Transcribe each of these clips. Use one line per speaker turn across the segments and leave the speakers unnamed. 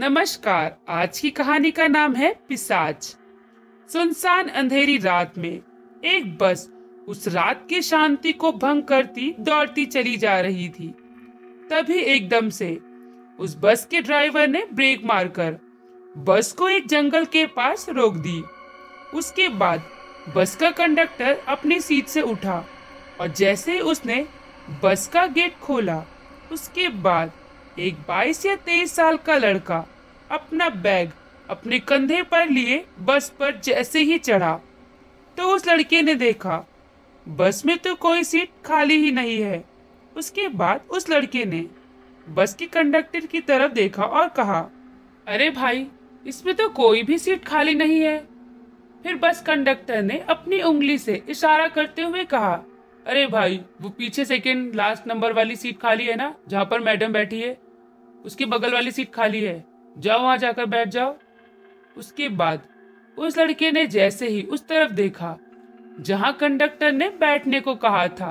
नमस्कार। आज की कहानी का नाम है पिसाच। सुनसान अंधेरी रात में एक बस उस रात की शांति को भंग करती दौड़ती चली जा रही थी। तभी एकदम से उस बस के ड्राइवर ने ब्रेक मारकर बस को एक जंगल के पास रोक दी। उसके बाद बस का कंडक्टर अपनी सीट से उठा और जैसे ही उसने बस का गेट खोला, उसके बाद एक 22 या 23 साल का लड़का अपना बैग अपने कंधे पर लिए बस पर जैसे ही चढ़ा तो उस लड़के ने देखा, बस में तो कोई सीट खाली ही नहीं है। उसके बाद उस लड़के ने बस के कंडक्टर की तरफ़ देखा और कहा, अरे भाई, इसमें तो कोई भी सीट खाली नहीं है। फिर बस कंडक्टर ने अपनी उंगली से इशारा करते हुए कहा, अरे भाई, वो पीछे सेकंड लास्ट नंबर वाली सीट खाली है ना, जहाँ पर मैडम बैठी है? उसके बगल वाली सीट खाली है। जाओ वहाँ जाकर बैठ जाओ। उसके बाद उस लड़के ने जैसे ही उस तरफ़ देखा, जहाँ कंडक्टर ने बैठने को कहा था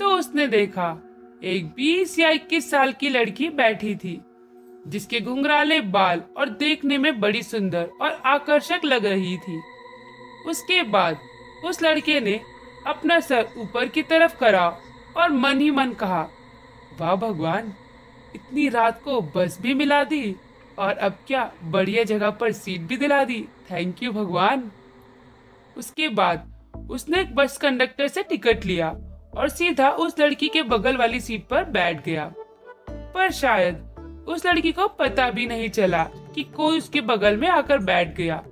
तो उसने देखा, एक बीस या इक्कीस साल की लड़की बैठी थी, जिसके घुंघराले बाल और देखने में बड़ी सुंदर और आकर्षक लग रही थी। उसके बाद उस लड़के ने अपना सर ऊपर की तरफ़ करा और मन ही मन कहा, वाह भगवान इतनी रात को बस भी मिला दी और अब क्या बढ़िया जगह पर सीट भी दिला दी। थैंक यू भगवान। उसके बाद उसने एक बस कंडक्टर से टिकट लिया और सीधा उस लड़की के बगल वाली सीट पर बैठ गया। पर शायद उस लड़की को पता भी नहीं चला कि कोई उसके बगल में आकर बैठ गया,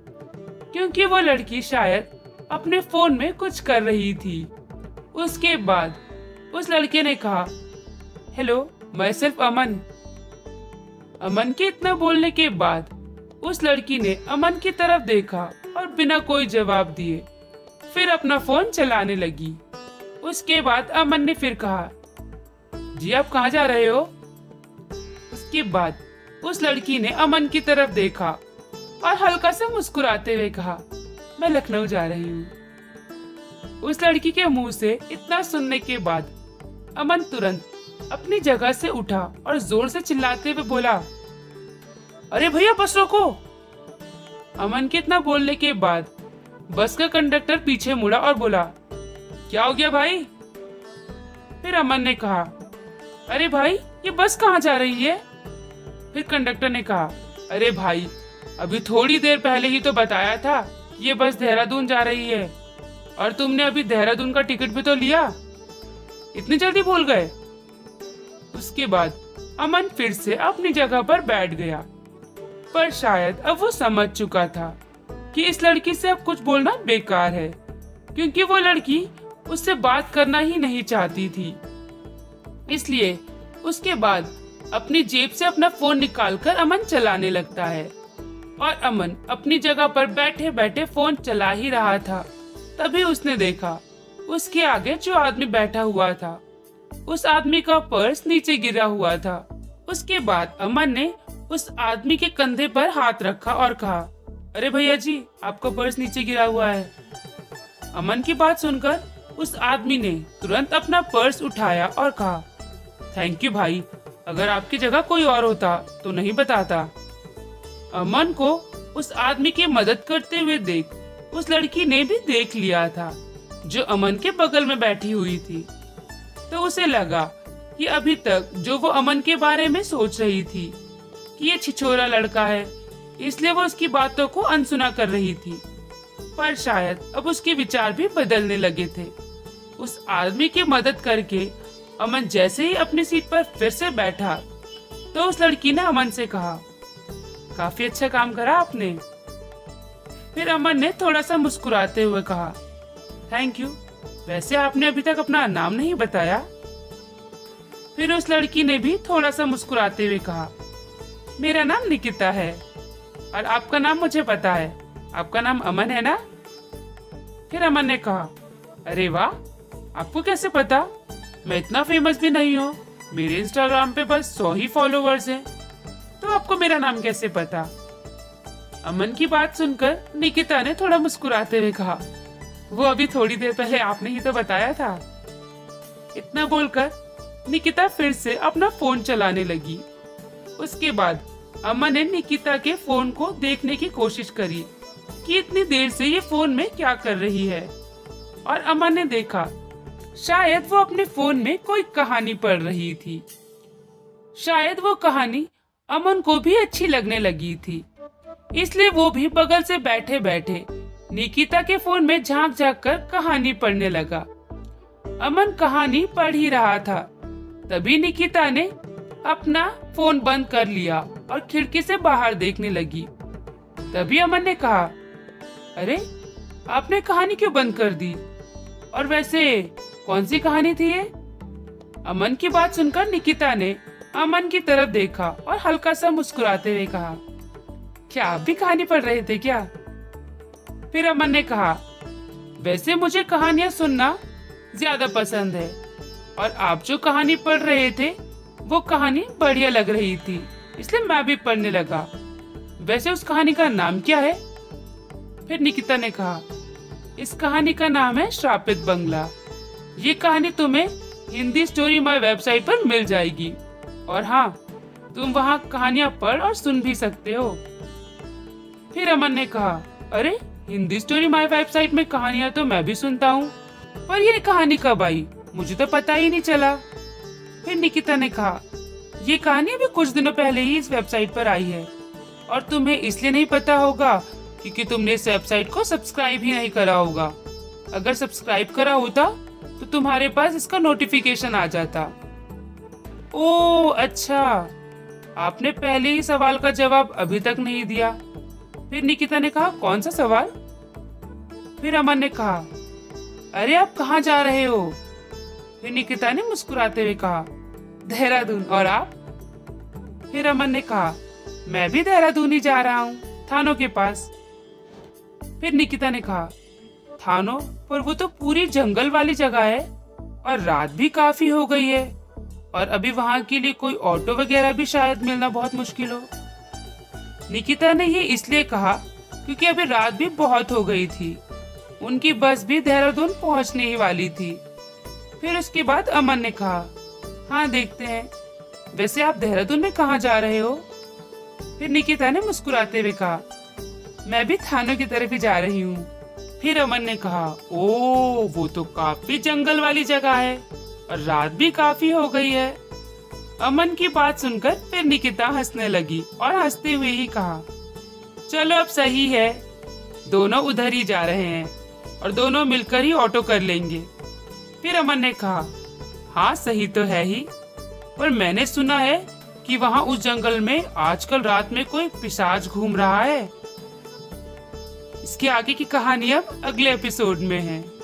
क्योंकि वो लड़की शायद अपने फ़ोन में कुछ कर रही थी। उसके बाद उस लड़के ने कहा, हेलो मैं सिर्फ़ अमन। अमन के इतना बोलने के बाद, उस लड़की ने अमन की तरफ़ देखा और बिना कोई जवाब दिए, फिर अपना फ़ोन चलाने लगी। उसके बाद अमन ने फिर कहा, जी, आप कहाँ जा रहे हो? उसके बाद, उस लड़की ने अमन की तरफ़ देखा और हल्का सा मुस्कुराते हुए कहा, मैं लखनऊ जा रही हूँ। उस लड़की के मुँह से इतना सुनने के बाद, अमन तुरंत अपनी जगह से उठा और ज़ोर से चिल्लाते हुए बोला, अरे भैया, बस रोको। अमन के इतना बोलने के बाद बस का कंडक्टर पीछे मुड़ा और बोला, क्या हो गया भाई? फिर अमन ने कहा, अरे भाई, ये बस कहाँ जा रही है? फिर कंडक्टर ने कहा, अरे भाई, अभी थोड़ी देर पहले ही तो बताया था ये बस देहरादून जा रही है और तुमने अभी देहरादून का टिकट भी तो लिया। इतनी जल्दी भूल गए? उसके बाद अमन फिर से अपनी जगह पर बैठ गया। पर शायद अब वो समझ चुका था कि इस लड़की से अब कुछ बोलना बेकार है, क्योंकि वो लड़की उससे बात करना ही नहीं चाहती थी। इसलिए उसके बाद अपनी जेब से अपना फ़ोन निकालकर अमन चलाने लगता है और अमन अपनी जगह पर बैठे बैठे फ़ोन चला ही रहा था। तभी उसने देखा, उसके आगे जो आदमी बैठा हुआ था उस आदमी का पर्स नीचे गिरा हुआ था। उसके बाद अमन ने उस आदमी के कंधे पर हाथ रखा और कहा, अरे भैया जी, आपका पर्स नीचे गिरा हुआ है। अमन की बात सुनकर उस आदमी ने तुरंत अपना पर्स उठाया और कहा, थैंक यू भाई, अगर आपकी जगह कोई और होता तो नहीं बताता। अमन को उस आदमी की मदद करते हुए देख उस लड़की ने भी देख लिया था, जो अमन के बगल में बैठी हुई थी। तो उसे लगा कि अभी तक जो वो अमन के बारे में सोच रही थी कि ये छिछोरा लड़का है, इसलिए वो उसकी बातों को अनसुना कर रही थी। पर शायद अब उसके विचार भी बदलने लगे थे। उस आदमी की मदद करके अमन जैसे ही अपनी सीट पर फिर से बैठा तो उस लड़की ने अमन से कहा, काफ़ी अच्छा काम करा आपने। फिर अमन ने थोड़ा सा मुस्कुराते हुए कहा थैंक यू वैसे आपने अभी तक अपना नाम नहीं बताया। फिर उस लड़की ने भी थोड़ा सा मुस्कुराते हुए कहा, मेरा नाम निकिता है और आपका नाम मुझे पता है। आपका नाम अमन है ना? फिर अमन ने कहा, अरे वाह, आपको कैसे पता? मैं इतना फ़ेमस भी नहीं हूँ। मेरे इंस्टाग्राम पे बस सौ ही फॉलोवर्स हैं। तो आपको मेरा नाम कैसे पता? अमन की बात सुनकर निकिता ने थोड़ा मुस्कुराते हुए कहा वो अभी थोड़ी देर पहले आपने ही तो बताया था। इतना बोलकर निकिता फिर से अपना फ़ोन चलाने लगी। उसके बाद अमन ने निकिता के फ़ोन को देखने की कोशिश करी कि इतनी देर से ये फ़ोन में क्या कर रही है। और अमन ने देखा, शायद वो अपने फ़ोन में कोई कहानी पढ़ रही थी। शायद वो कहानी अमन को भी अच्छी लगने लगी थी। इसलिए वो भी बगल से बैठे बैठे निकिता के फ़ोन में झाँक झाँक कर कहानी पढ़ने लगा। अमन कहानी पढ़ ही रहा था। तभी निकिता ने अपना फ़ोन बंद कर लिया और खिड़की से बाहर देखने लगी। तभी अमन ने कहा, अरे, आपने कहानी क्यों बंद कर दी? और वैसे, कौन सी कहानी थी ये? अमन की बात सुनकर निकिता ने अमन की तरफ़ देखा और हल्का सा मुस्कुराते हुए कहा, क्या आप भी कहानी पढ़ रहे थे क्या? फिर अमन ने कहा, वैसे मुझे कहानियाँ सुनना ज़्यादा पसंद है, और आप जो कहानी पढ़ रहे थे, वो कहानी बढ़िया लग रही थी, इसलिए मैं भी पढ़ने लगा। वैसे उस कहानी का नाम क्या है? फिर निकिता ने कहा, इस कहानी का नाम है श्रापित बंगला। ये कहानी तुम्हें हिंदी स्टोरी माई वेबसाइट पर मिल जाएगी, और हाँ तुम वहाँ कहानियाँ पढ़ और सुन भी सकते हो। फिर अमन ने कहा, अरे हिंदी स्टोरी माई वेबसाइट में कहानियाँ तो मैं भी सुनता हूँ। पर ये कहानी कब आई? मुझे तो पता ही नहीं चला। फिर निकिता ने कहा, ये कहानी अभी कुछ दिनों पहले ही इस वेबसाइट पर आई है। और तुम्हें इसलिए नहीं पता होगा क्योंकि तुमने इस वेबसाइट को सब्सक्राइब ही नहीं करा होगा। अगर सब्सक्राइब करा होता तो तुम्हारे पास इसका नोटिफिकेशन आ जाता। ओ अच्छा। आपने पहले ही सवाल का जवाब अभी तक नहीं दिया। फिर निकिता ने कहा, कौन सा सवाल? फिर अमन ने कहा, अरे, आप कहाँ जा रहे हो? फिर निकिता ने मुस्कुराते हुए कहा, देहरादून, और आप? फिर अमन ने कहा, मैं भी देहरादून ही जा रहा हूँ, थानों के पास। फिर निकिता ने कहा, थानो? पर वो तो पूरी जंगल वाली जगह है, और रात भी काफ़ी हो गई है, और अभी वहाँ के लिए कोई ऑटो वगैरह भी शायद मिलना बहुत मुश्किल हो। निकिता ने ये इसलिए कहा क्योंकि अभी रात भी बहुत हो गई थी। उनकी बस भी देहरादून पहुँचने ही वाली थी। फिर उसके बाद अमन ने कहा हाँ देखते हैं। वैसे आप देहरादून में कहाँ जा रहे हो? फिर निकिता ने मुस्कुराते हुए कहा, मैं भी थानों की तरफ़ ही जा रही हूँ। फिर अमन ने कहा, ओ, वो तो काफ़ी जंगल वाली जगह है और रात भी काफ़ी हो गई है। अमन की बात सुनकर फिर निकिता हंसने लगी और हँसते हुए ही कहा, चलो अब सही है। दोनों उधर ही जा रहे हैं और दोनों मिलकर ही ऑटो कर लेंगे। फिर अमन ने कहा हाँ सही तो है ही, पर मैंने सुना है कि वहाँ उस जंगल में आजकल रात में कोई पिशाच घूम रहा है। इसके आगे की कहानी अब अगले एपिसोड में है।